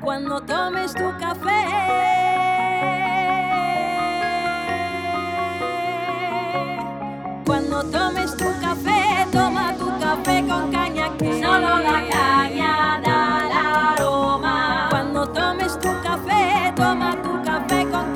cuando tomes tu café. Cuando tomes tu café, toma tu café con caña solo la caña da el aroma. Cuando tomes tu café, toma tu café con caña.